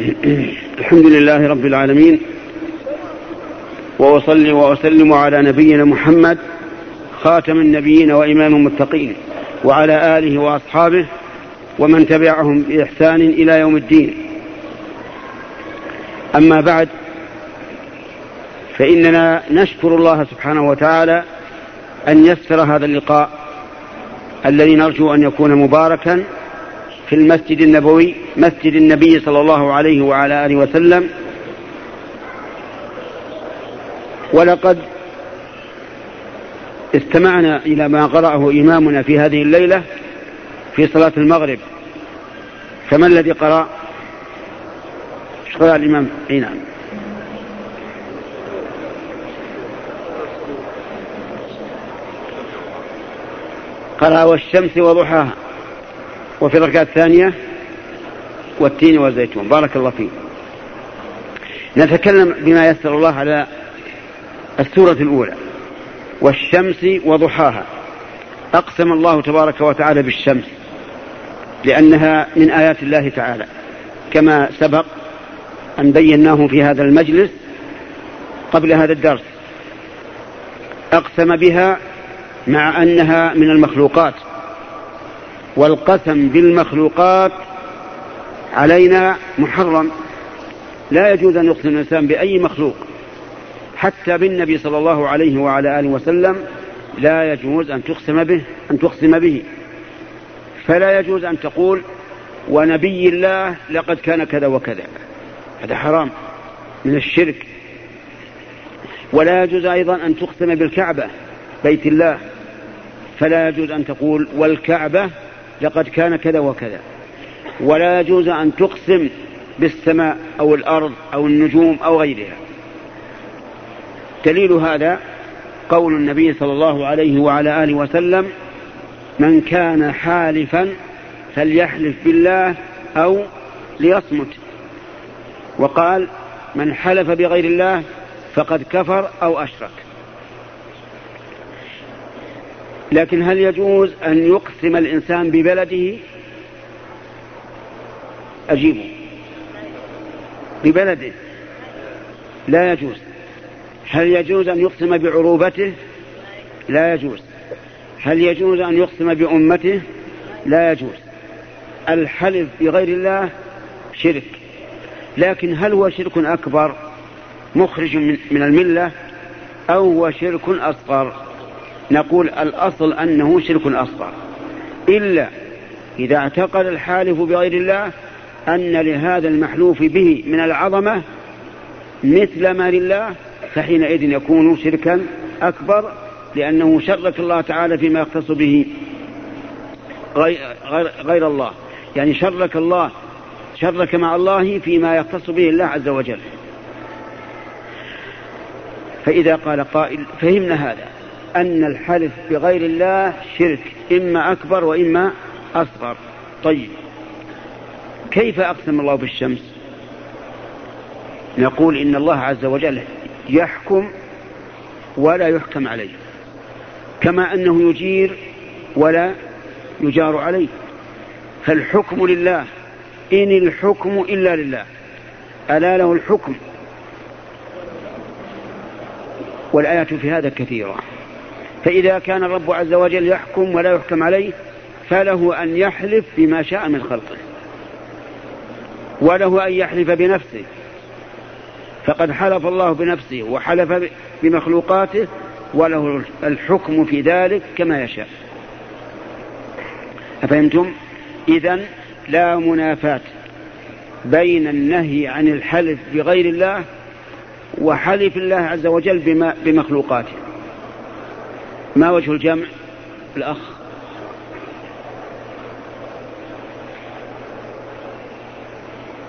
الحمد لله رب العالمين. وأصلي وأسلم على نبينا محمد خاتم النبيين وإمام المتقين وعلى آله وأصحابه ومن تبعهم بإحسان إلى يوم الدين. أما بعد فإننا نشكر الله سبحانه وتعالى أن يسر هذا اللقاء الذي نرجو أن يكون مباركا في المسجد النبوي مسجد النبي صلى الله عليه وعلى آله وسلم. ولقد استمعنا إلى ما قرأه إمامنا في هذه الليلة في صلاة المغرب. فما الذي قرأ؟ إيش قرأ الإمام. أي نعم. قرأ والشمس وضحاها. وفي الركعة الثانية والتين والزيتون. بارك الله فيك. نتكلم بما يسر الله على السورة الأولى. والشمس وضحاها. أقسم الله تبارك وتعالى بالشمس لأنها من آيات الله تعالى. كما سبق أن بيناه في هذا المجلس قبل هذا الدرس. أقسم بها مع أنها من المخلوقات. والقسم بالمخلوقات علينا محرم. لا يجوز أن يقسم الإنسان بأي مخلوق. حتى بالنبي صلى الله عليه وعلى آله وسلم لا يجوز أن تقسم به أن تقسم به. فلا يجوز أن تقول ونبي الله لقد كان كذا وكذا. هذا حرام من الشرك. ولا يجوز أيضا أن تقسم بالكعبة بيت الله. فلا يجوز أن تقول والكعبة لقد كان كذا وكذا. ولا يجوز أن تقسم بالسماء أو الأرض أو النجوم أو غيرها. دليل هذا قول النبي صلى الله عليه وعلى آله وسلم من كان حالفا فليحلف بالله أو ليصمت وقال من حلف بغير الله فقد كفر أو أشرك لكن هل يجوز أن يقسم الإنسان ببلده؟ أجيبه. ببلده. لا يجوز. هل يجوز أن يقسم بعروبته؟ لا يجوز. هل يجوز أن يقسم بأمته؟ لا يجوز. الحلف بغير الله شرك. لكن هل هو شرك أكبر مخرج من الملة أو هو شرك أصغر؟ نقول الأصل أنه شرك أصغر. إلا إذا اعتقد الحالف بغير الله أن لهذا المحلوف به من العظمة مثل ما لله فحينئذ يكون شركا أكبر لأنه شرك الله تعالى فيما يختص به غير, الله. يعني شرك الله شرك مع الله فيما يختص به الله عز وجل. فإذا قال قائل فهمنا هذا. أن الحلف بغير الله شرك إما أكبر وإما أصغر. طيب كيف أقسم الله بالشمس؟ نقول إن الله عز وجل يحكم ولا يحكم عليه كما أنه يجير ولا يجار عليه. فالحكم لله إن الحكم إلا لله. ألا له الحكم؟ والآيات في هذا كثيرة. فإذا كان الرب عز وجل يحكم ولا يحكم عليه فله أن يحلف بما شاء من خلقه. وله أن يحلف بنفسه. فقد حلف الله بنفسه وحلف بمخلوقاته وله الحكم في ذلك كما يشاء. أفهمتم؟ إذا لا منافاة بين النهي عن الحلف بغير الله وحلف الله عز وجل بمخلوقاته. ما وجه الجمع؟ الأخ.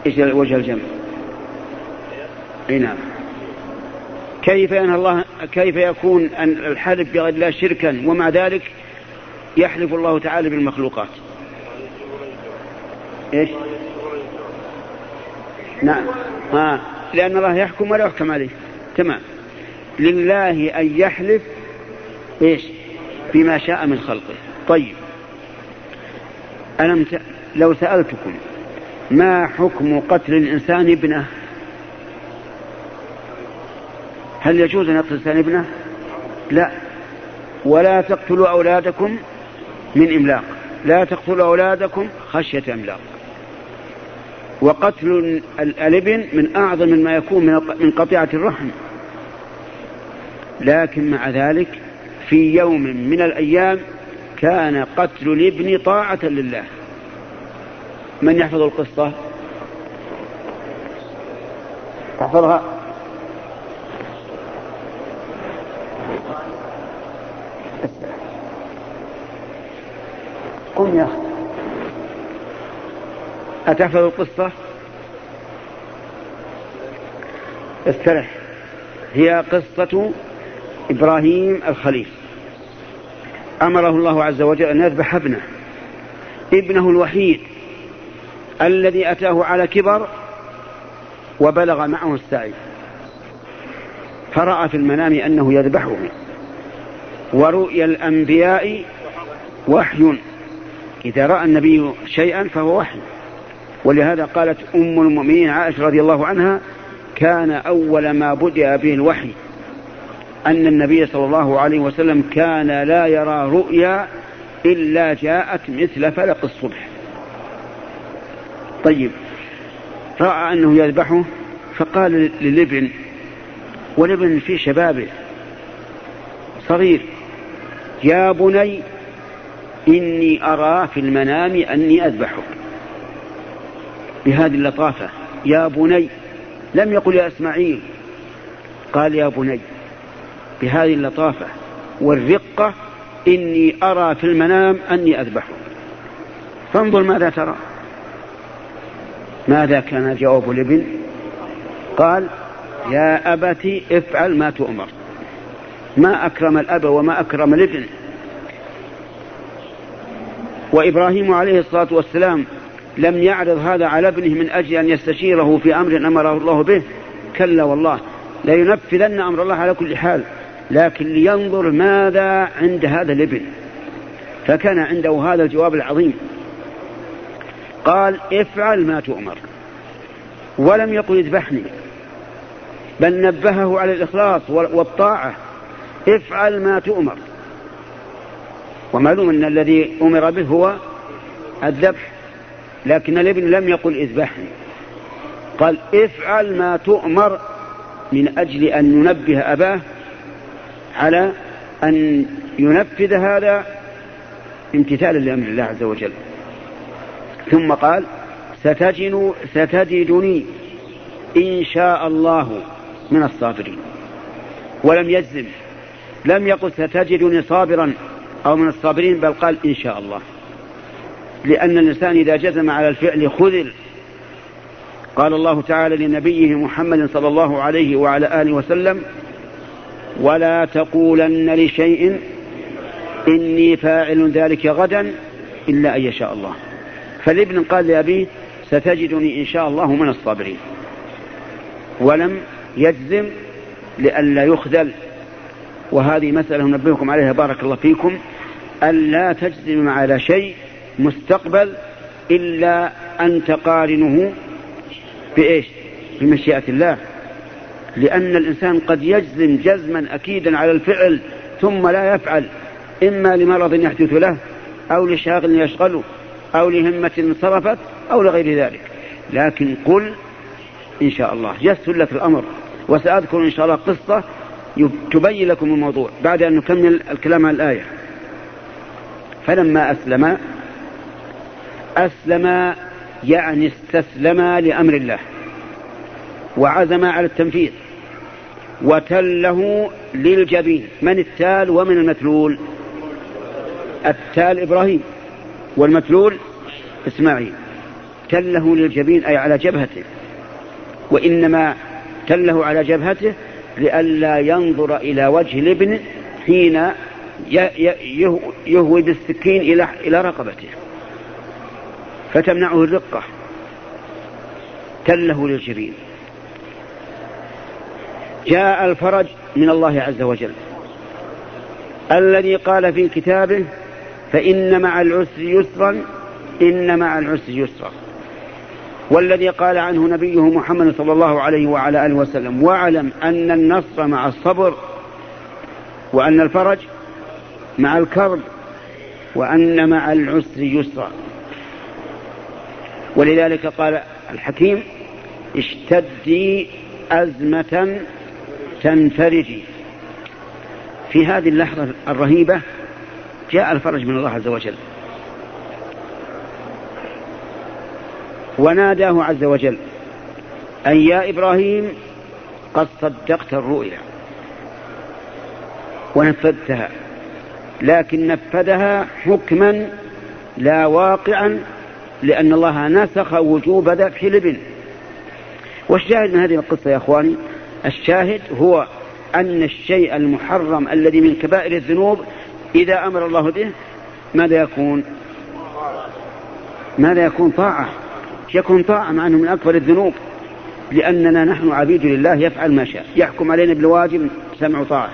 إيش وجه الجمع؟ أي نعم. كيف ان الله كيف يكون أن الحلف بغير الله شركا ومع ذلك يحلف الله تعالى بالمخلوقات؟ إيش؟ نعم. ها لأن الله يحكم ولا يحكم عليه. تمام. لله أن يحلف إيش؟ بما شاء من خلقه. طيب. ألم ت... لو سألتكم ما حكم قتل الإنسان ابنه؟ هل يجوز أن يقتل الإنسان ابنه؟ لا. ولا تقتلوا أولادكم من إملاق. لا تقتلوا أولادكم خشية إملاق. وقتل الابن من أعظم ما يكون من قطيعة الرحم. لكن مع ذلك في يوم من الأيام كان قتل الابن طاعة لله. من يحفظ القصة؟ تحفظها. قم يا أخي. أتحفظ القصة؟ استرح. هي قصة إبراهيم الخليل. أمره الله عز وجل أن يذبح ابنه ابنه الوحيد الذي أتاه على كبر وبلغ معه السعي. فرأى في المنام أنه يذبحه. ورؤيا الأنبياء وحي. إذا رأى النبي شيئا فهو وحي. ولهذا قالت أم المؤمنين عائشة رضي الله عنها كان أول ما بدأ به الوحي. أن النبي صلى الله عليه وسلم كان لا يرى رؤيا إلا جاءت مثل فلق الصبح. طيب رأى أنه يذبحه فقال للابن والابن في شبابه. صغير يا بني إني أرى في المنام أني أذبحك. بهذه اللطافة يا بني لم يقل يا إسماعيل. قال يا بني بهذه اللطافة والرقة إني أرى في المنام أني أذبحك فانظر ماذا ترى. ماذا كان جواب الابن؟ قال يا أبت افعل ما تؤمر. ما أكرم الأب وما أكرم الابن. وإبراهيم عليه الصلاة والسلام لم يعرض هذا على ابنه من أجل أن يستشيره في أمر أمره الله به. كلا والله لينفذن أمر الله على كل حال. لكن لينظر ماذا عند هذا الابن. فكان عنده هذا الجواب العظيم. قال افعل ما تؤمر. ولم يقل اذبحني. بل نبهه على الإخلاص والطاعة افعل ما تؤمر. ومعلوم أن الذي أمر به هو الذبح لكن الابن لم يقل اذبحني. قال افعل ما تؤمر من أجل أن ننبه أباه على أن ينفذ هذا امتثالا لأمر الله عز وجل. ثم قال ستجن ستجدني إن شاء الله من الصابرين. ولم يجزم لم يقل ستجدني صابرا أو من الصابرين بل قال إن شاء الله. لأن الإنسان إذا جزم على الفعل خذل. قال الله تعالى لنبيه محمد صلى الله عليه وعلى آله وسلم ولا تقولن لشيء إني فاعل ذلك غدا إلا أن يشاء الله. فالابن قال لأبيه ستجدني إن شاء الله من الصابرين. ولم يجزم لئلا يخذل. وهذه مسألة ننبهكم عليها بارك الله فيكم. ألا تجزم على شيء مستقبل إلا أن تقارنه بإيش؟ بمشيئة الله. لأن الإنسان قد يجزم جزما أكيدا على الفعل ثم لا يفعل إما لمرض يحدث له أو لشاغل يشغله أو لهمة انصرفت أو لغير ذلك. لكن قل إن شاء الله يسهل لك الأمر. وسأذكر إن شاء الله قصة تبين لكم الموضوع بعد أن نكمل الكلام عن الآية. فلما أسلم أسلم يعني استسلم لأمر الله. وعزم على التنفيذ وتله للجبين من التال ومن المتلول. التال إبراهيم والمتلول إسماعيل. تله للجبين أي على جبهته. وإنما تله على جبهته لئلا ينظر إلى وجه الابن حين يهوي بالسكين إلى إلى رقبته. فتمنعه الرقة. تله للجبين. جاء الفرج من الله عز وجل. الذي قال في كتابه فإن مع العسر يسرا إن مع العسر يسرا. والذي قال عنه نبيه محمد صلى الله عليه وعلى آله وسلم واعلم أن النصر مع الصبر وأن الفرج مع الكرب وأن مع العسر يسرا. ولذلك قال الحكيم اشتدي أزمة تنفرجي في هذه اللحظة الرهيبة جاء الفرج من الله عز وجل. وناداه عز وجل أن يا إبراهيم قد صدقت الرؤيا. ونفذتها لكن نفذها حكما لا واقعا لأن الله نسخ وجوب ذبح الابن والشاهد من هذه القصة يا أخواني؟ الشاهد هو أن الشيء المحرم الذي من كبائر الذنوب إذا أمر الله به ماذا يكون؟ ماذا يكون؟ طاعة. يكون طاعة مع أنه من أكبر الذنوب لأننا نحن عبيد لله يفعل ما شاء. يحكم علينا بالواجب سمع وطاعة.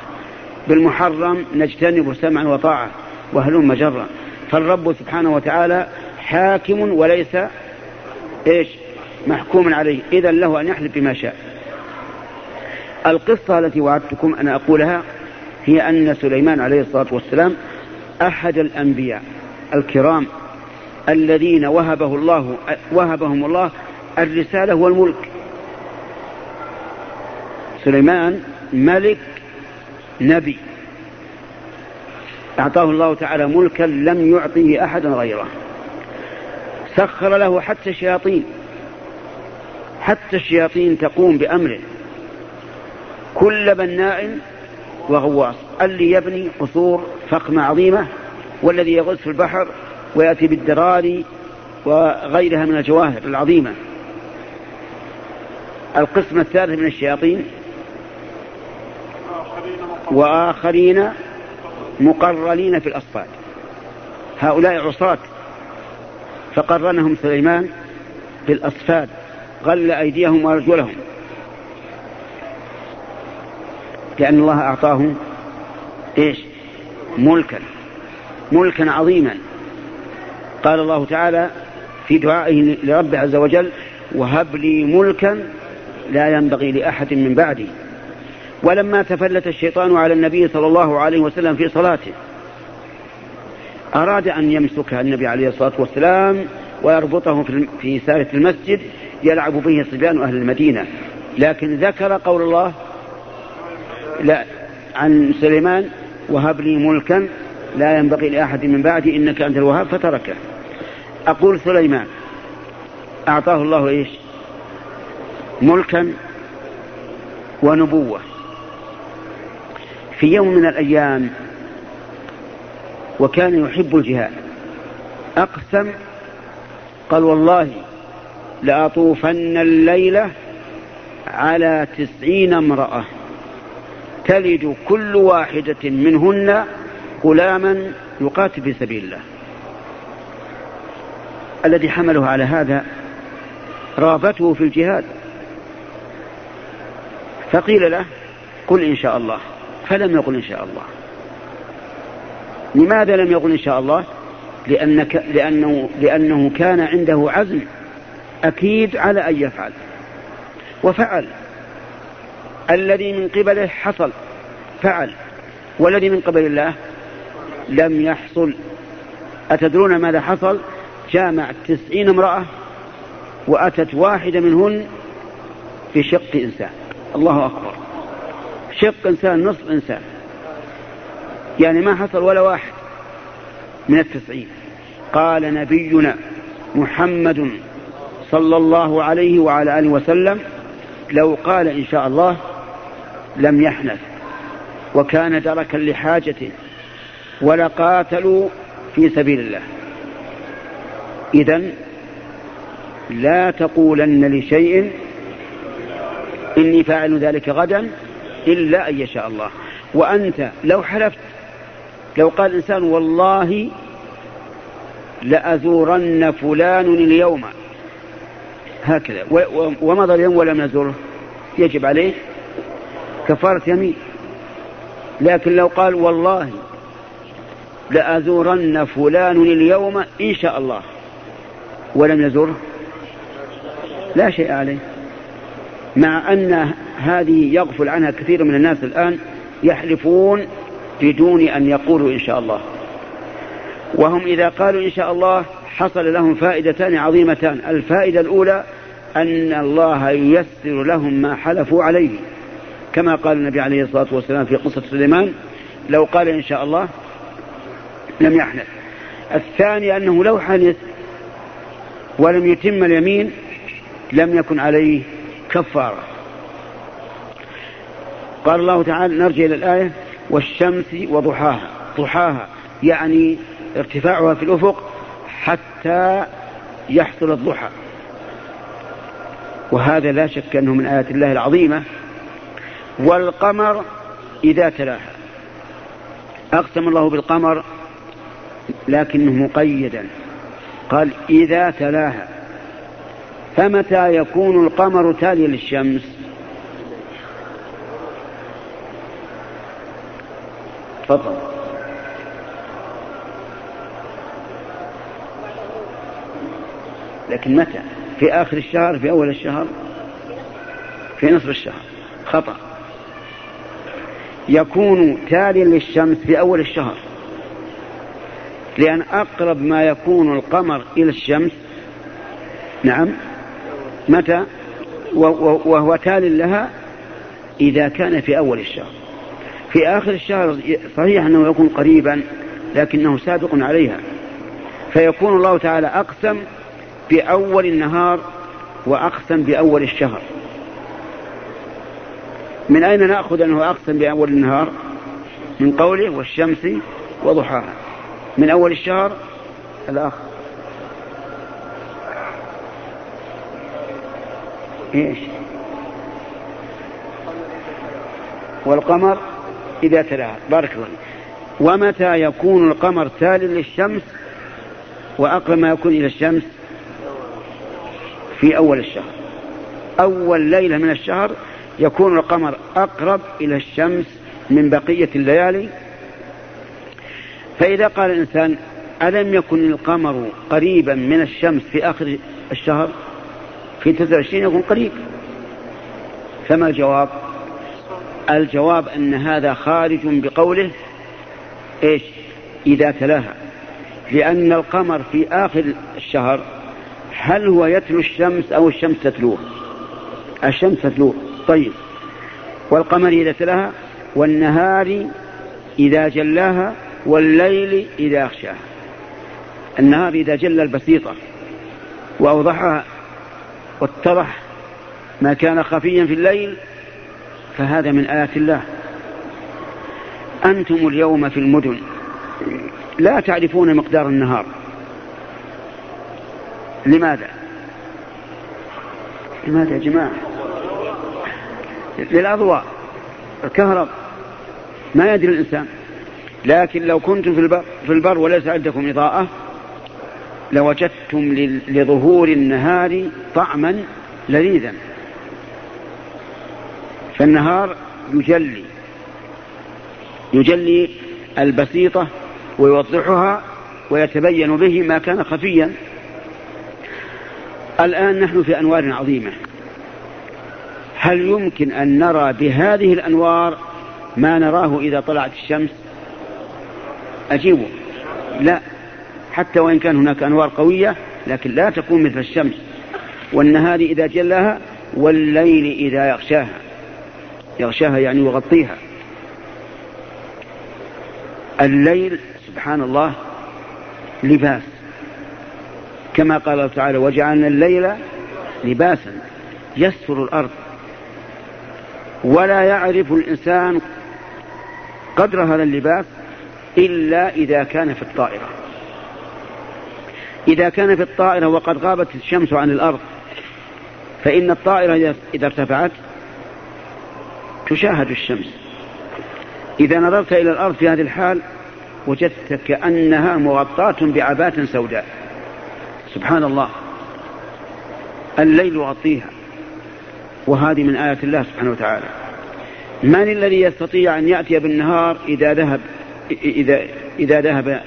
بالمحرم نجتنب سمعا وطاعة وهلم جرا. فالرب سبحانه وتعالى حاكم وليس إيش؟ محكوم عليه. اذا له أن يحلف بما شاء. القصة التي وعدتكم أن أقولها هي أن سليمان عليه الصلاة والسلام أحد الأنبياء الكرام الذين وهبه الله وهبهم الله الرسالة والملك. سليمان ملك نبي. أعطاه الله تعالى ملكا لم يعطه أحدا غيره. سخر له حتى الشياطين حتى الشياطين تقوم بأمره. كل بناء وغواص اللي يبني قصور فخمة عظيمة والذي يغوص في البحر ويأتي بالدراري وغيرها من الجواهر العظيمة. القسم الثالث من الشياطين وآخرين مقرنين في الأصفاد. هؤلاء عصاة فقرنهم سليمان في الأصفاد غل أيديهم وأرجلهم. لأن الله أعطاهم إيش؟ ملكا ملكا عظيما. قال الله تعالى في دعائه لرب عز وجل وهب لي ملكا لا ينبغي لأحد من بعدي. ولما تفلت الشيطان على النبي صلى الله عليه وسلم في صلاته أراد أن يمسك النبي عليه الصلاة والسلام ويربطه في سارة المسجد يلعب به صبيان أهل المدينة. لكن ذكر قول الله لا عن سليمان وهب لي ملكا لا ينبغي لأحد من بعدي إنك أنت الوهاب فتركه. أقول سليمان أعطاه الله إيش؟ ملكا ونبوة. في يوم من الأيام وكان يحب الجهاد أقسم قال والله لأطوفن الليلة على تسعين امرأة. تلد كل واحدة منهن غلاما يقاتل في سبيل الله. الذي حمله على هذا رغبته في الجهاد. فقيل له قل إن شاء الله. فلم يقل إن شاء الله. لماذا لم يقل إن شاء الله؟ لأنك لأنه, لأنه كان عنده عزم أكيد على أن يفعل. وفعل. الذي من قبله حصل فعل. والذي من قبل الله لم يحصل. أتدرون ماذا حصل؟ جامع تسعين امرأة وأتت واحدة منهن في شق إنسان. الله أكبر. شق إنسان نصف إنسان. يعني ما حصل ولا واحد من التسعين. قال نبينا محمد صلى الله عليه وعلى آله وسلم لو قال إن شاء الله لم يحنث وكان دركا لحاجته ولقاتلوا في سبيل الله. إذا لا تقولن لشيء إني فاعل ذلك غدا إلا أن يشاء الله. وأنت لو حلفت لو قال الإنسان والله لأزورن فلان اليوم. هكذا. ومضى اليوم ولم يزوره يجب عليه كفارة يمين. لكن لو قال والله لأزورن فلان اليوم إن شاء الله. ولم يزوره؟ لا شيء عليه. مع أن هذه يغفل عنها كثير من الناس الآن يحلفون بدون أن يقولوا إن شاء الله. وهم إذا قالوا إن شاء الله حصل لهم فائدتان عظيمتان. الفائدة الأولى أن الله ييسر لهم ما حلفوا عليه. كما قال النبي عليه الصلاة والسلام في قصة سليمان لو قال إن شاء الله لم يحلف الثاني أنه لو حلف ولم يتم اليمين لم يكن عليه كفارة. قال الله تعالى نرجع إلى الآية والشمس وضحاها. ضحاها يعني ارتفاعها في الأفق حتى يحصل الضحى. وهذا لا شك أنه من آيات الله العظيمة. والقمر إذا تلاها. أقسم الله بالقمر لكنه مقيدا. قال إذا تلاها. فمتى يكون القمر تاليا للشمس؟ تفضل. لكن متى؟ في آخر الشهر في أول الشهر؟ في نصف الشهر. خطأ. يكون تاليا للشمس في أول الشهر. لأن أقرب ما يكون القمر إلى الشمس نعم متى؟ وهو تال لها إذا كان في أول الشهر. في آخر الشهر صحيح أنه يكون قريبا لكنه سابق عليها. فيكون الله تعالى أقسم بأول النهار وأقسم بأول الشهر. من أين نأخذ أنه أقسم بأول النهار؟ من قوله والشمس وضحاها. من أول الشهر؟ الأخ إيش؟ والقمر إذا تلاها. بارك الله ومتى يكون القمر تالي للشمس؟ وأقرب ما يكون إلى الشمس؟ في أول الشهر. أول ليلة من الشهر يكون القمر أقرب إلى الشمس من بقية الليالي؟ فإذا قال الإنسان ألم يكن القمر قريبا من الشمس في آخر الشهر؟ في 29 يكون قريب. فما الجواب؟ الجواب أن هذا خارج بقوله إيش؟ إذا تلاها. لأن القمر في آخر الشهر هل هو يتلو الشمس أو الشمس تتلوه؟ الشمس تتلوه. طيب والقمر إذا تلاها والنهار إذا جلاها والليل إذا أغشاها. النهار إذا جل البسيطة وأوضحها واتضح ما كان خفيا في الليل فهذا من آيات الله. أنتم اليوم في المدن لا تعرفون مقدار النهار. لماذا؟ لماذا يا جماعة؟ للأضواء الكهرب. ما يدري الإنسان. لكن لو كنتم في البر, في البر وليس عندكم إضاءة لوجدتم لظهور النهار طعما لذيذا. فالنهار يجلي يجلي البسيطة ويوضحها ويتبين به ما كان خفيا. الآن نحن في أنوار عظيمة. هل يمكن أن نرى بهذه الأنوار ما نراه إذا طلعت الشمس؟ أجيبوا لا. حتى وإن كان هناك أنوار قوية لكن لا تكون مثل الشمس. والنهار إذا جلاها والليل إذا يغشاها. يغشاها يعني يغطيها. الليل سبحان الله لباس. كما قال الله تعالى وجعلنا الليل لباسا يسر الأرض. ولا يعرف الإنسان قدر هذا اللباس إلا إذا كان في الطائرة. إذا كان في الطائرة وقد غابت الشمس عن الأرض فإن الطائرة إذا ارتفعت تشاهد الشمس. إذا نظرت إلى الأرض في هذه الحال وجدت كأنها مغطاة بعباة سوداء. سبحان الله. الليل يغطيها وهذه من آيات الله سبحانه وتعالى. من الذي يستطيع أن يأتي بالنهار إذا ذهب إذا إذا ذهب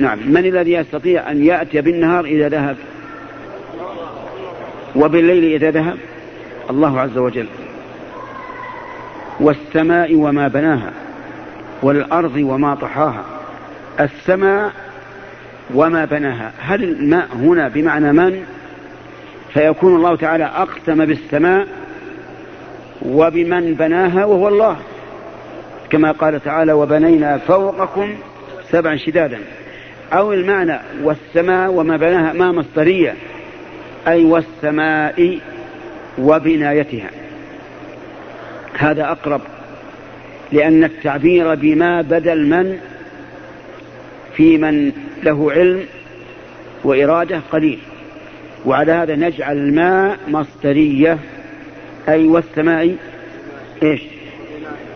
نعم. من الذي يستطيع أن يأتي بالنهار إذا ذهب؟ وبالليل إذا ذهب؟ الله عز وجل. والسماء وما بناها والأرض وما طحاها السماء وما بناها. هل الماء هنا بمعنى من؟ فيكون الله تعالى أقسم بالسماء وبمن بناها وهو الله. كما قال تعالى وبنينا فوقكم سبعا شدادا. أو المعنى والسماء وما بناها ما مصدرية. أي والسماء وبنايتها. هذا أقرب لأن التعبير بما بدل من في من له علم وإرادة قليل. وعلى هذا نجعل الماء مصدرية. أي والسماء إيش؟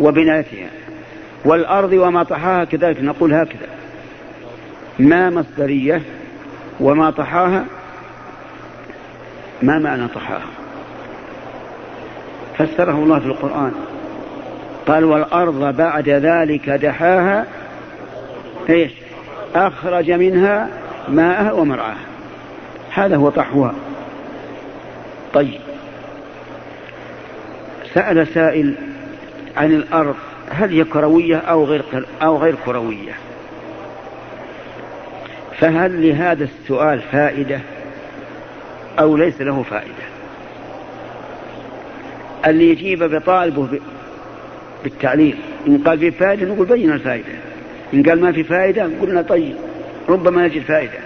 وبنايتها والأرض وما طحاها كذلك نقول هكذا. ما مصدرية وما طحاها ما معنى طحاها؟ فسره الله في القرآن. قال والأرض بعد ذلك دحاها إيش؟ أخرج منها ماءها ومرعاها. هذا هو طحوها. طيب. سأل سائل عن الأرض هل هي كروية أو غير أو غير كروية؟ فهل لهذا السؤال فائدة أو ليس له فائدة؟ اللي يجيب بطالبه بالتعليل إن قال في فائدة نقول بين الفائدة إن قال ما في فائدة قلنا طيب ربما يجد فائدة.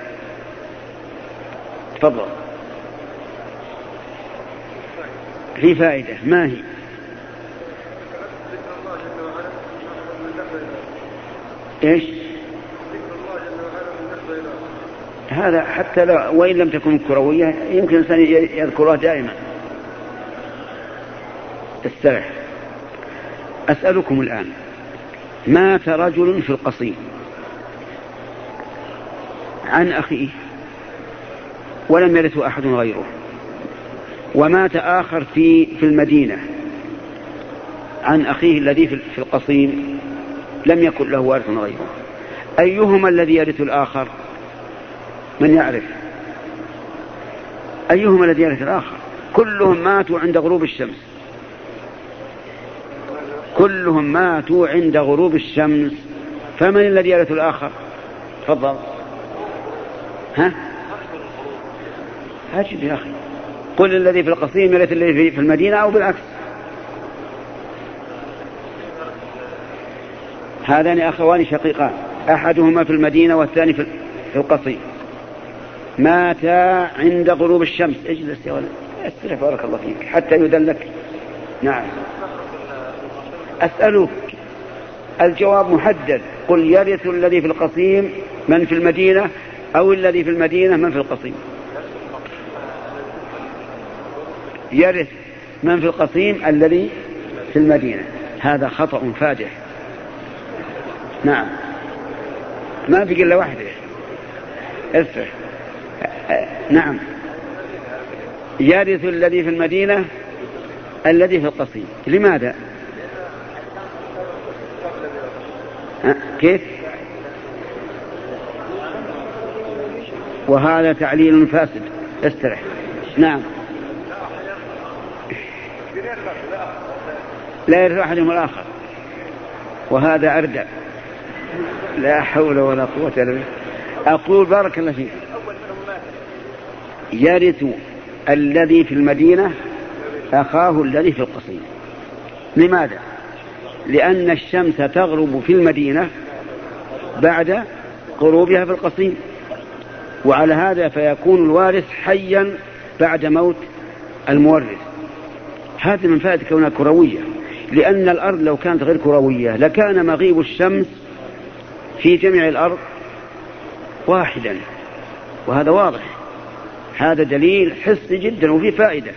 تفضل. في فائدة ما هي؟ إيش؟ هذا حتى لو وإن لم تكن كروية يمكن الإنسان يذكرها دائما. استرح. أسألكم الآن مات رجل في القصيم. عن أخيه. ولم يرثه أحد غيره. ومات آخر في في المدينة. عن أخيه الذي في القصيم. لم يكن له وارث غيره. أيهما الذي يرث الآخر؟ من يعرف. أيهما الذي يرث الآخر؟ كلهم ماتوا عند غروب الشمس. كلهم ماتوا عند غروب الشمس. فمن الذي يرث الآخر؟ تفضل. ها؟ هاجد يا أخي. قل الذي في القصيم يرث الذي في المدينة أو بالعكس. هذان أخوان شقيقان أحدهما في المدينة والثاني في القصيم ماتا عند غروب الشمس. اجلس يا ولد. استرح بارك الله فيك حتى يدلك نعم. أسألك. الجواب محدد. قل يرث الذي في القصيم من في المدينة أو الذي في المدينة من في القصيم. يرث من في القصيم الذي في المدينة. هذا خطأ فادح نعم. ما في إلا واحدة. اسرع نعم. يرث الذي في المدينة الذي في القصيم. لماذا؟ كيف؟ وهذا تعليل فاسد. استرح. نعم. لا يرث أحدهم الآخر. وهذا أردى لا حول ولا قوة إلا بالله. أقول بارك الله فيك. يرث الذي في المدينة أخاه الذي في القصيم. لماذا؟ لأن الشمس تغرب في المدينة بعد غروبها في القصيم. وعلى هذا فيكون الوارث حيا بعد موت المورث. هذا من فائدة كونها كروية. لأن الأرض لو كانت غير كروية لكان مغيب الشمس في جميع الأرض واحدا وهذا واضح. هذا دليل حسي جدا وفي فائدة.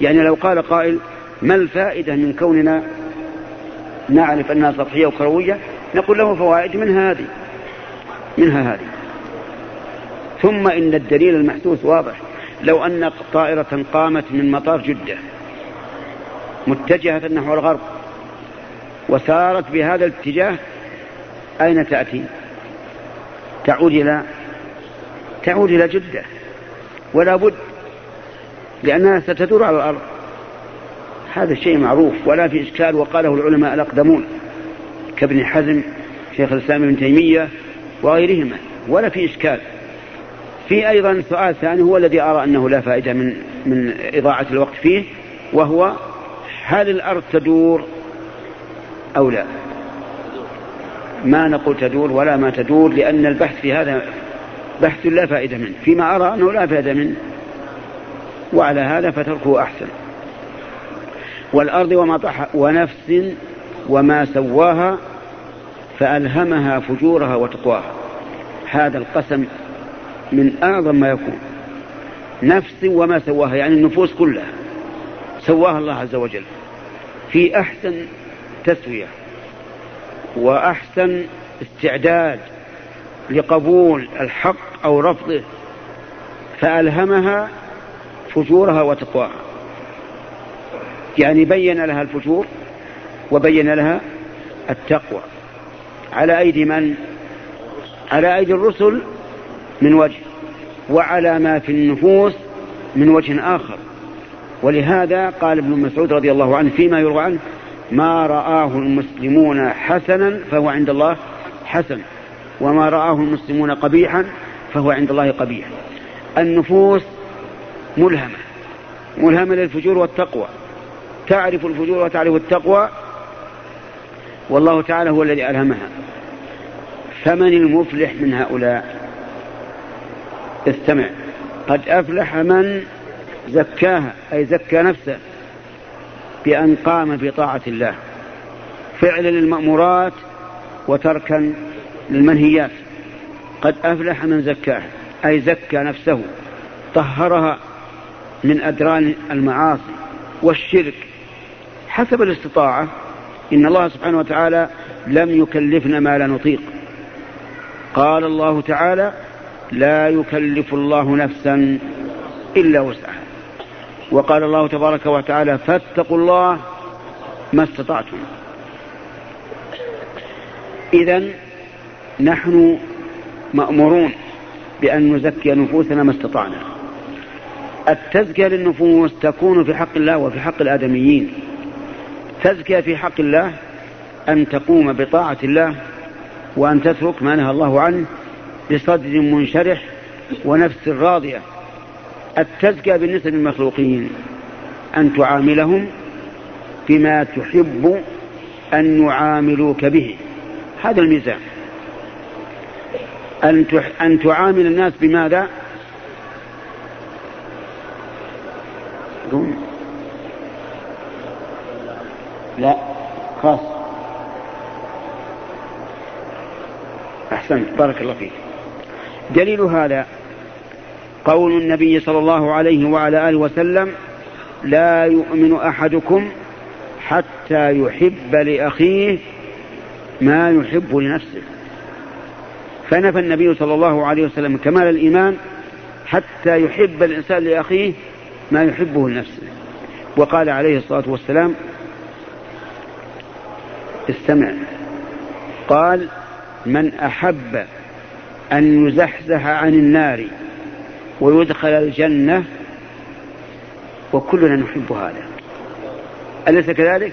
يعني لو قال قائل ما الفائدة من كوننا نعرف أنها سطحية وكروية؟ نقول له فوائد منها هذه منها هذه. ثم إن الدليل المحسوس واضح. لو أن طائرة قامت من مطار جدة متجهة نحو الغرب وسارت بهذا الاتجاه أين تأتي؟ تعود إلى تعود إلى جدة. ولا بد لأنها ستدور على الأرض. هذا شيء معروف ولا في إشكال وقاله العلماء الأقدمون كابن حزم شيخ الإسلام ابن تيمية وغيرهما ولا في إشكال. في أيضا سؤال ثاني هو الذي أرى أنه لا فائدة من من إضاعة الوقت فيه وهو هل الأرض تدور أو لا؟ ما نقول تدور ولا ما تدور لأن البحث في هذا بحث لا فائدة منه. فيما أرى أنه لا فائدة منه. وعلى هذا فتركه أحسن. والأرض وما طح ونفس وما سواها فألهمها فجورها وتقواها. هذا القسم من أعظم ما يكون. نفس وما سواها يعني النفوس كلها. سواها الله عز وجل. في أحسن تسوية. وأحسن استعداد لقبول الحق أو رفضه فألهمها فجورها وتقواها. يعني بين لها الفجور وبين لها التقوى. على أيدي من؟ على أيدي الرسل من وجه وعلى ما في النفوس من وجه آخر. ولهذا قال ابن مسعود رضي الله عنه فيما يروى عنه ما رآه المسلمون حسنا فهو عند الله حسن وما رآه المسلمون قبيحا فهو عند الله قبيح. النفوس ملهمة ملهمة للفجور والتقوى تعرف الفجور وتعرف التقوى والله تعالى هو الذي ألهمها. فمن المفلح من هؤلاء؟ استمع قد أفلح من زكاها أي زكى نفسه. بأن قام بطاعة الله. فعلا للمأمورات وتركا للمنهيات. قد أفلح من زكاها أي زكى نفسه طهرها من أدران المعاصي والشرك. حسب الاستطاعة إن الله سبحانه وتعالى لم يكلفنا ما لا نطيق. قال الله تعالى لا يكلف الله نفسا إلا وسعها. وقال الله تبارك وتعالى فاتقوا الله ما استطعتم. إذا نحن مأمورون بأن نزكي نفوسنا ما استطعنا. التزكية للنفوس تكون في حق الله وفي حق الآدميين. تزكية في حق الله أن تقوم بطاعة الله وأن تترك ما نهى الله عنه بصدر منشرح ونفس راضية. التزكية بالنسبة للمخلوقين أن تعاملهم بما تحب أن يعاملوك به. هذا الميزان. أن أن تعامل الناس بماذا؟ لا خاص أحسنت بارك الله فيك. دليل هذا قول النبي صلى الله عليه وعلى آله وسلم لا يؤمن أحدكم حتى يحب لأخيه ما يحب لنفسه. فنفى النبي صلى الله عليه وسلم كمال الإيمان حتى يحب الإنسان لأخيه ما يحبه لنفسه. وقال عليه الصلاة والسلام استمع. قال من أحب أن يزحزح عن النار ويدخل الجنة وكلنا نحب هذا. أليس كذلك؟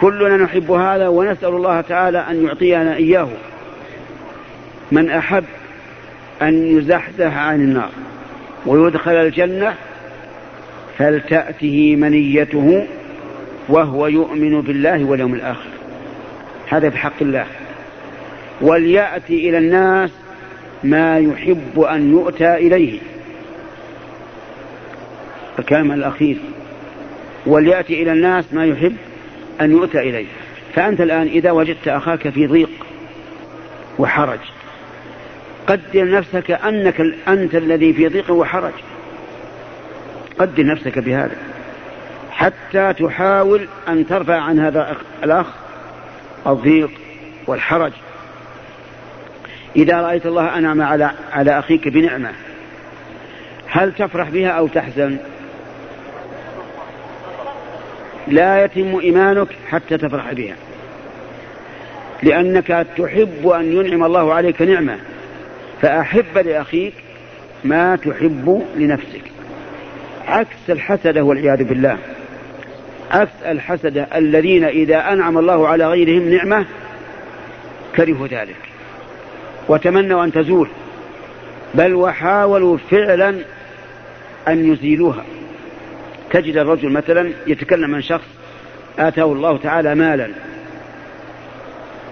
كلنا نحب هذا ونسأل الله تعالى أن يعطينا إياه. من أحب أن يزحزح عن النار ويدخل الجنة فلتأته منيته وهو يؤمن بالله واليوم الآخر. هذا بحق الله. وليأتي إلى الناس ما يحب أن يؤتى إليه. الكلام الأخير. وليأتي إلى الناس ما يحب أن يؤتى إليه. فأنت الآن إذا وجدت أخاك في ضيق وحرج قدر نفسك أنك أنت الذي في ضيق وحرج. قدر نفسك بهذا. حتى تحاول أن ترفع عن هذا الأخ الضيق والحرج. إذا رأيت الله أنعم على على أخيك بنعمة هل تفرح بها أو تحزن؟ لا يتم إيمانك حتى تفرح بها. لأنك تحب أن ينعم الله عليك نعمة. فأحب لأخيك ما تحب لنفسك. عكس الحسدة والعياذ بالله. عكس الحسدة الذين إذا أنعم الله على غيرهم نعمة كرهوا ذلك. وتمنوا أن تزول. بل وحاولوا فعلا أن يزيلوها. تجد الرجل مثلا يتكلم عن شخص آتاه الله تعالى مالا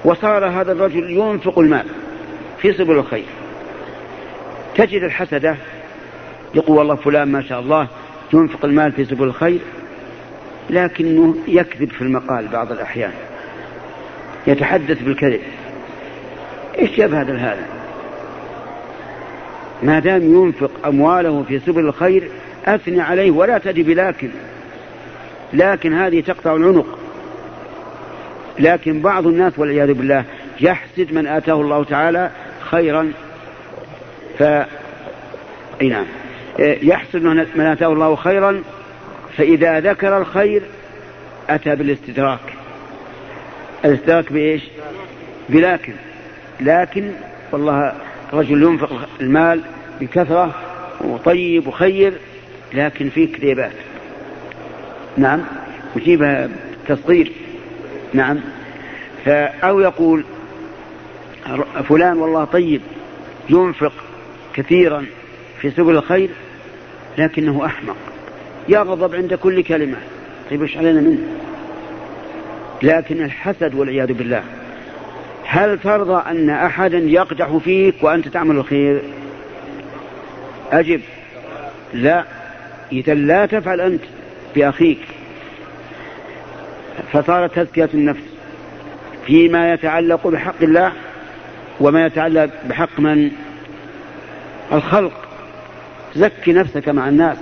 وصار هذا الرجل ينفق المال في سبل الخير. تجد الحسدة يقول والله فلان ما شاء الله ينفق المال في سبل الخير لكنه يكذب في المقال بعض الأحيان يتحدث بالكذب. إيش جاب هذا هذا ما دام ينفق أمواله في سبل الخير أثني عليه ولا تجي بلكن لكن هذه تقطع العنق. لكن بعض الناس والعياذ بالله يحسد من آتاه الله تعالى خيرا. ف نعم. يحسد من آتاه الله خيرا فإذا ذكر الخير أتى بالاستدراك. الاستدراك بإيش؟ بلكن. لكن والله رجل ينفق المال بكثرة وطيب وخير لكن فيه كذيبات نعم؟ وجيبها تصدير نعم؟ أو يقول فلان والله طيب ينفق كثيرا في سبل الخير لكنه أحمق. يغضب عند كل كلمة. طيب إيش علينا منه؟ لكن الحسد والعياذ بالله. هل ترضى أن أحدا يقدح فيك وأنت تعمل الخير؟ أجب. لا. إذا لا تفعل أنت بأخيك. فصارت تزكية النفس فيما يتعلق بحق الله وما يتعلق بحق من؟ الخلق. زكي نفسك مع الناس.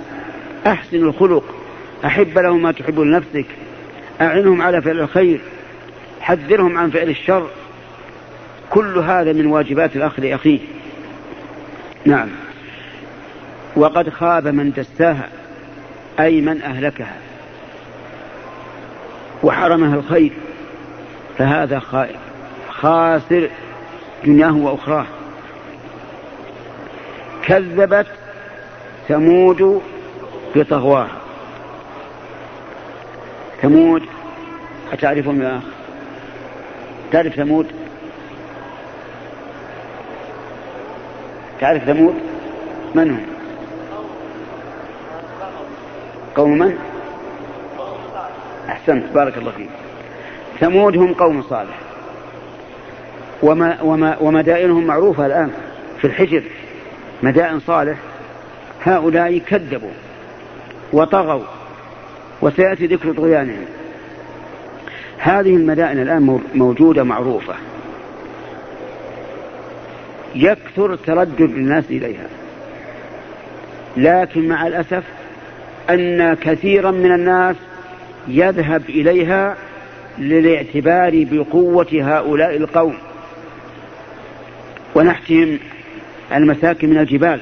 أحسن الخلق. أحب لهم ما تحب لنفسك. أعنهم على فعل الخير. حذرهم عن فعل الشر. كل هذا من واجبات الأخ لأخيه. نعم. وقد خاب من دساها. أي من أهلكها وحرمها الخير فهذا خاسر دنياه وأخراه. كذبت ثمود بطغواها. ثمود أتعرفهم يا أخ؟ تعرف ثمود؟ تعرف ثمود؟ من هم؟ قوم من؟ أحسنت بارك الله فيك. ثمود هم قوم صالح. وما وما ومدائنهم معروفة الآن في الحجر. مدائن صالح. هؤلاء كذبوا وطغوا وسيأتي ذكر طغيانهم. هذه المدائن الآن موجودة معروفة. يكثر تردد الناس إليها. لكن مع الأسف أن كثيرا من الناس يذهب إليها للاعتبار بقوة هؤلاء القوم. ونحتهم المساكن من الجبال.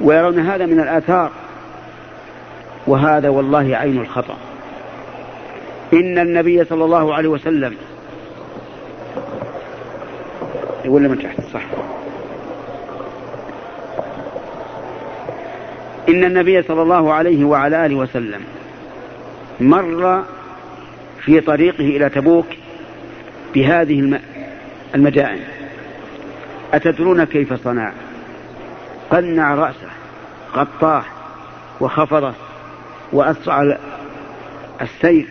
ويرون هذا من الآثار. وهذا والله عين الخطأ. إن النبي صلى الله عليه وسلم ولا من تحت صح إن النبي صلى الله عليه وعلى آله وسلم مر في طريقه إلى تبوك بهذه المدائن أتدرون كيف صنع؟ قنع رأسه غطاه وخفضه وأسرع السير.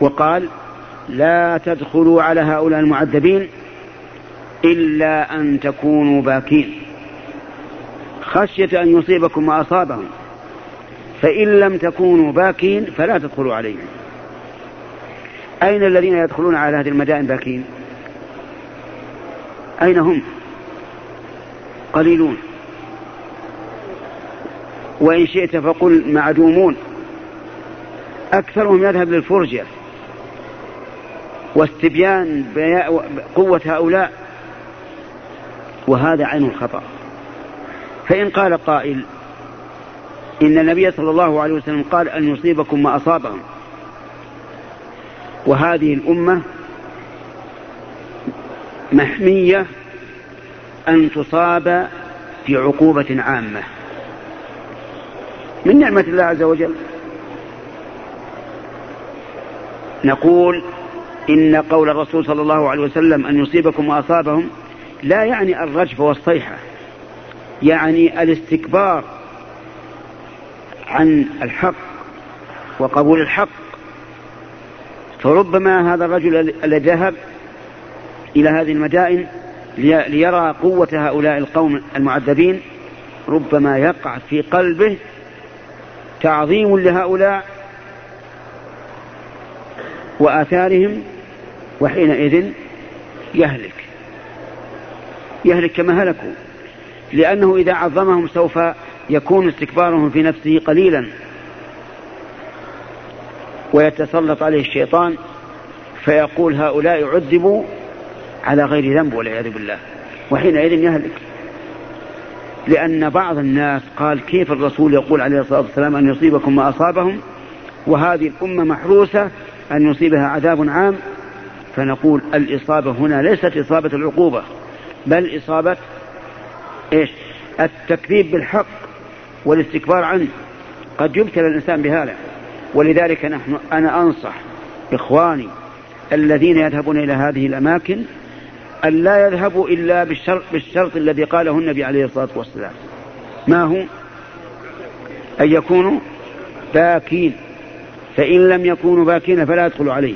وقال لا تدخلوا على هؤلاء المعذبين إلا أن تكونوا باكين. خشية أن يصيبكم ما أصابهم. فإن لم تكونوا باكين فلا تدخلوا عليهم. أين الذين يدخلون على هذه المدائن باكين؟ أين هم؟ قليلون. وإن شئت فقل معدومون. أكثرهم يذهب للفرجة. واستبيان قوة هؤلاء. وهذا عين الخطأ. فإن قال قائل إن النبي صلى الله عليه وسلم قال أن يصيبكم ما أصابهم. وهذه الأمة محمية أن تصاب بعقوبة عامة. من نعمة الله عز وجل؟ نقول إن قول الرسول صلى الله عليه وسلم أن يصيبكم وأصابهم لا يعني الرجف والصيحة. يعني الاستكبار عن الحق وقبول الحق. فربما هذا الرجل الذي ذهب إلى هذه المدائن ليرى قوة هؤلاء القوم المعذبين. ربما يقع في قلبه تعظيم لهؤلاء وآثارهم وحينئذ يهلك. يهلك كما هلكوا. لأنه إذا عظمهم سوف يكون استكبارهم في نفسه قليلا. ويتسلط عليه الشيطان فيقول هؤلاء عذبوا على غير ذنب والعياذ بالله. وحينئذ يهلك. لأن بعض الناس قال كيف الرسول يقول عليه الصلاة والسلام أن يصيبكم ما أصابهم؟ وهذه الأمة محروسة أن يصيبها عذاب عام. فنقول الإصابة هنا ليست إصابة العقوبة بل إصابة إيش؟ التكذيب بالحق والاستكبار عنه. قد يبتلى الإنسان بهذا. ولذلك نحن أنا أنصح إخواني الذين يذهبون إلى هذه الأماكن أن لا يذهبوا إلا بالشرط, بالشرط الذي قاله النبي عليه الصلاة والسلام. ما هو؟ أن يكونوا باكين. فإن لم يكونوا باكين فلا يدخلوا عليه.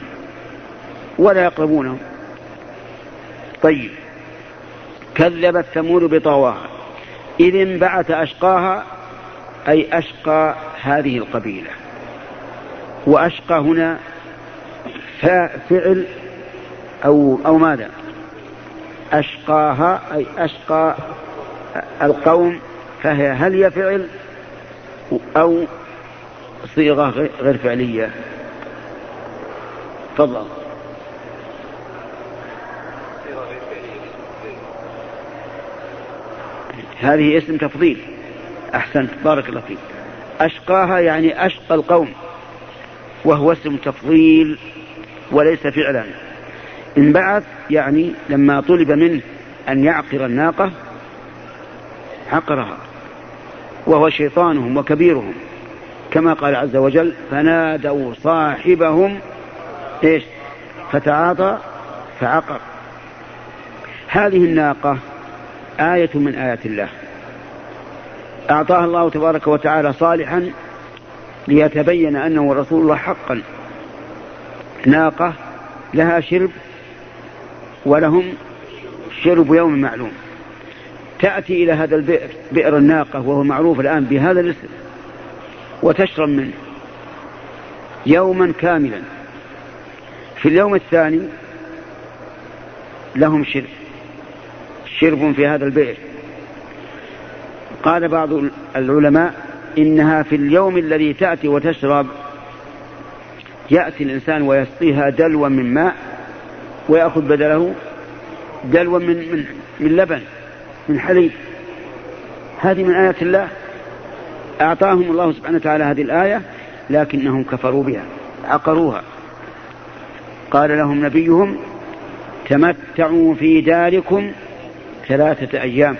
ولا يقربونه. طيب. كذبت ثمود بطواها إذ انبعث أشقاها أي أشقى هذه القبيلة. وأشقى هنا فعل أو أو ماذا؟ أشقاها أي أشقى القوم فهي هل هي فعل أو صيغة غير فعلية؟ تفضل. هذه اسم تفضيل. أحسنت. بارك الله فيك. أشقاها يعني أشقى القوم. وهو اسم تفضيل وليس فعلا. انبعث يعني لما طلب منه أن يعقر الناقة عقرها. وهو شيطانهم وكبيرهم. كما قال عز وجل فنادوا صاحبهم إيش؟ فتعاطى فعقر. هذه الناقة آية من آيات الله. أعطاها الله تبارك وتعالى صالحا ليتبين أنه رسول الله حقا. ناقة لها شرب ولهم شرب يوم معلوم. تأتي إلى هذا البئر بئر الناقة وهو معروف الآن بهذا الاسم وتشرب منه يوما كاملا. في اليوم الثاني لهم شرب. شرب في هذا البئر. قال بعض العلماء إنها في اليوم الذي تأتي وتشرب يأتي الإنسان ويسقيها دلوا من ماء ويأخذ بدله دلوا من, من, من لبن من حليب. هذه من آيات الله. أعطاهم الله سبحانه وتعالى هذه الآية لكنهم كفروا بها عقروها. قال لهم نبيهم تمتعوا في داركم ثلاثة أيام.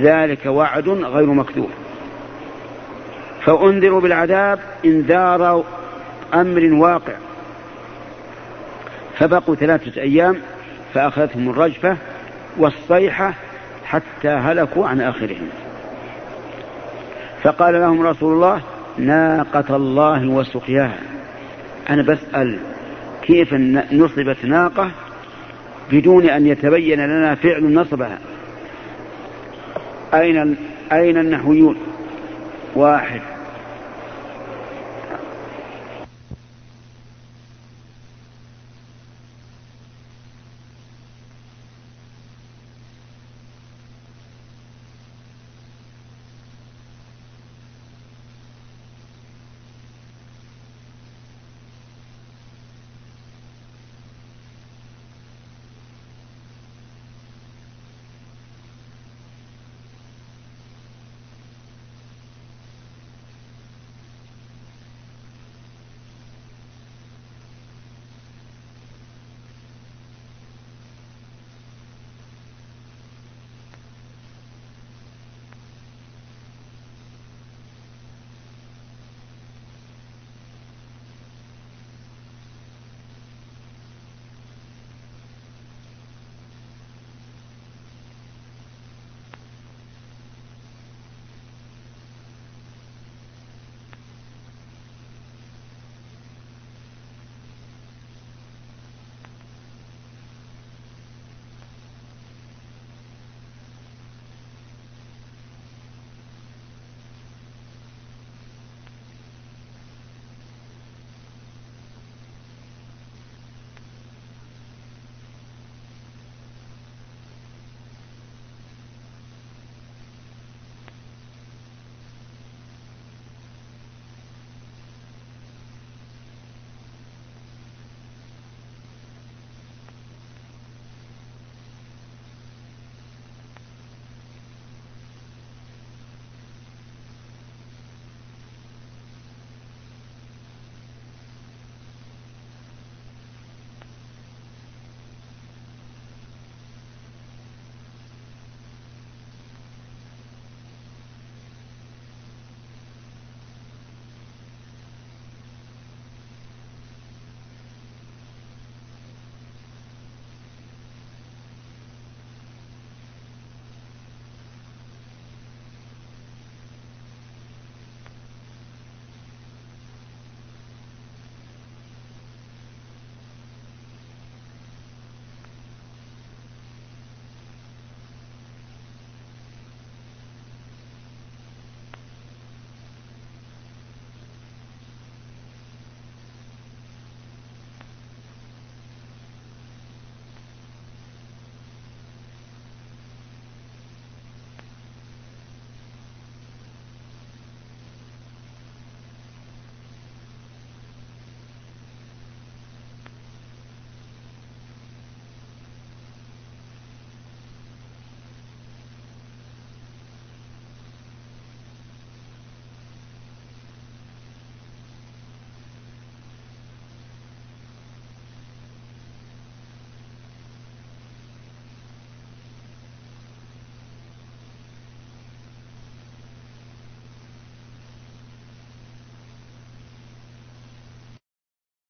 ذلك وعد غير مكذوب. فأنذروا بالعذاب إنذار أمر واقع. فبقوا ثلاثة أيام فأخذتهم الرجفة والصيحة حتى هلكوا عن آخرهم. فقال لهم رسول الله ناقة الله وسقياها. أنا بسأل كيف نصبت ناقة؟ بدون أن يتبين لنا فعل نصبها. أين أين النحويون؟ واحد.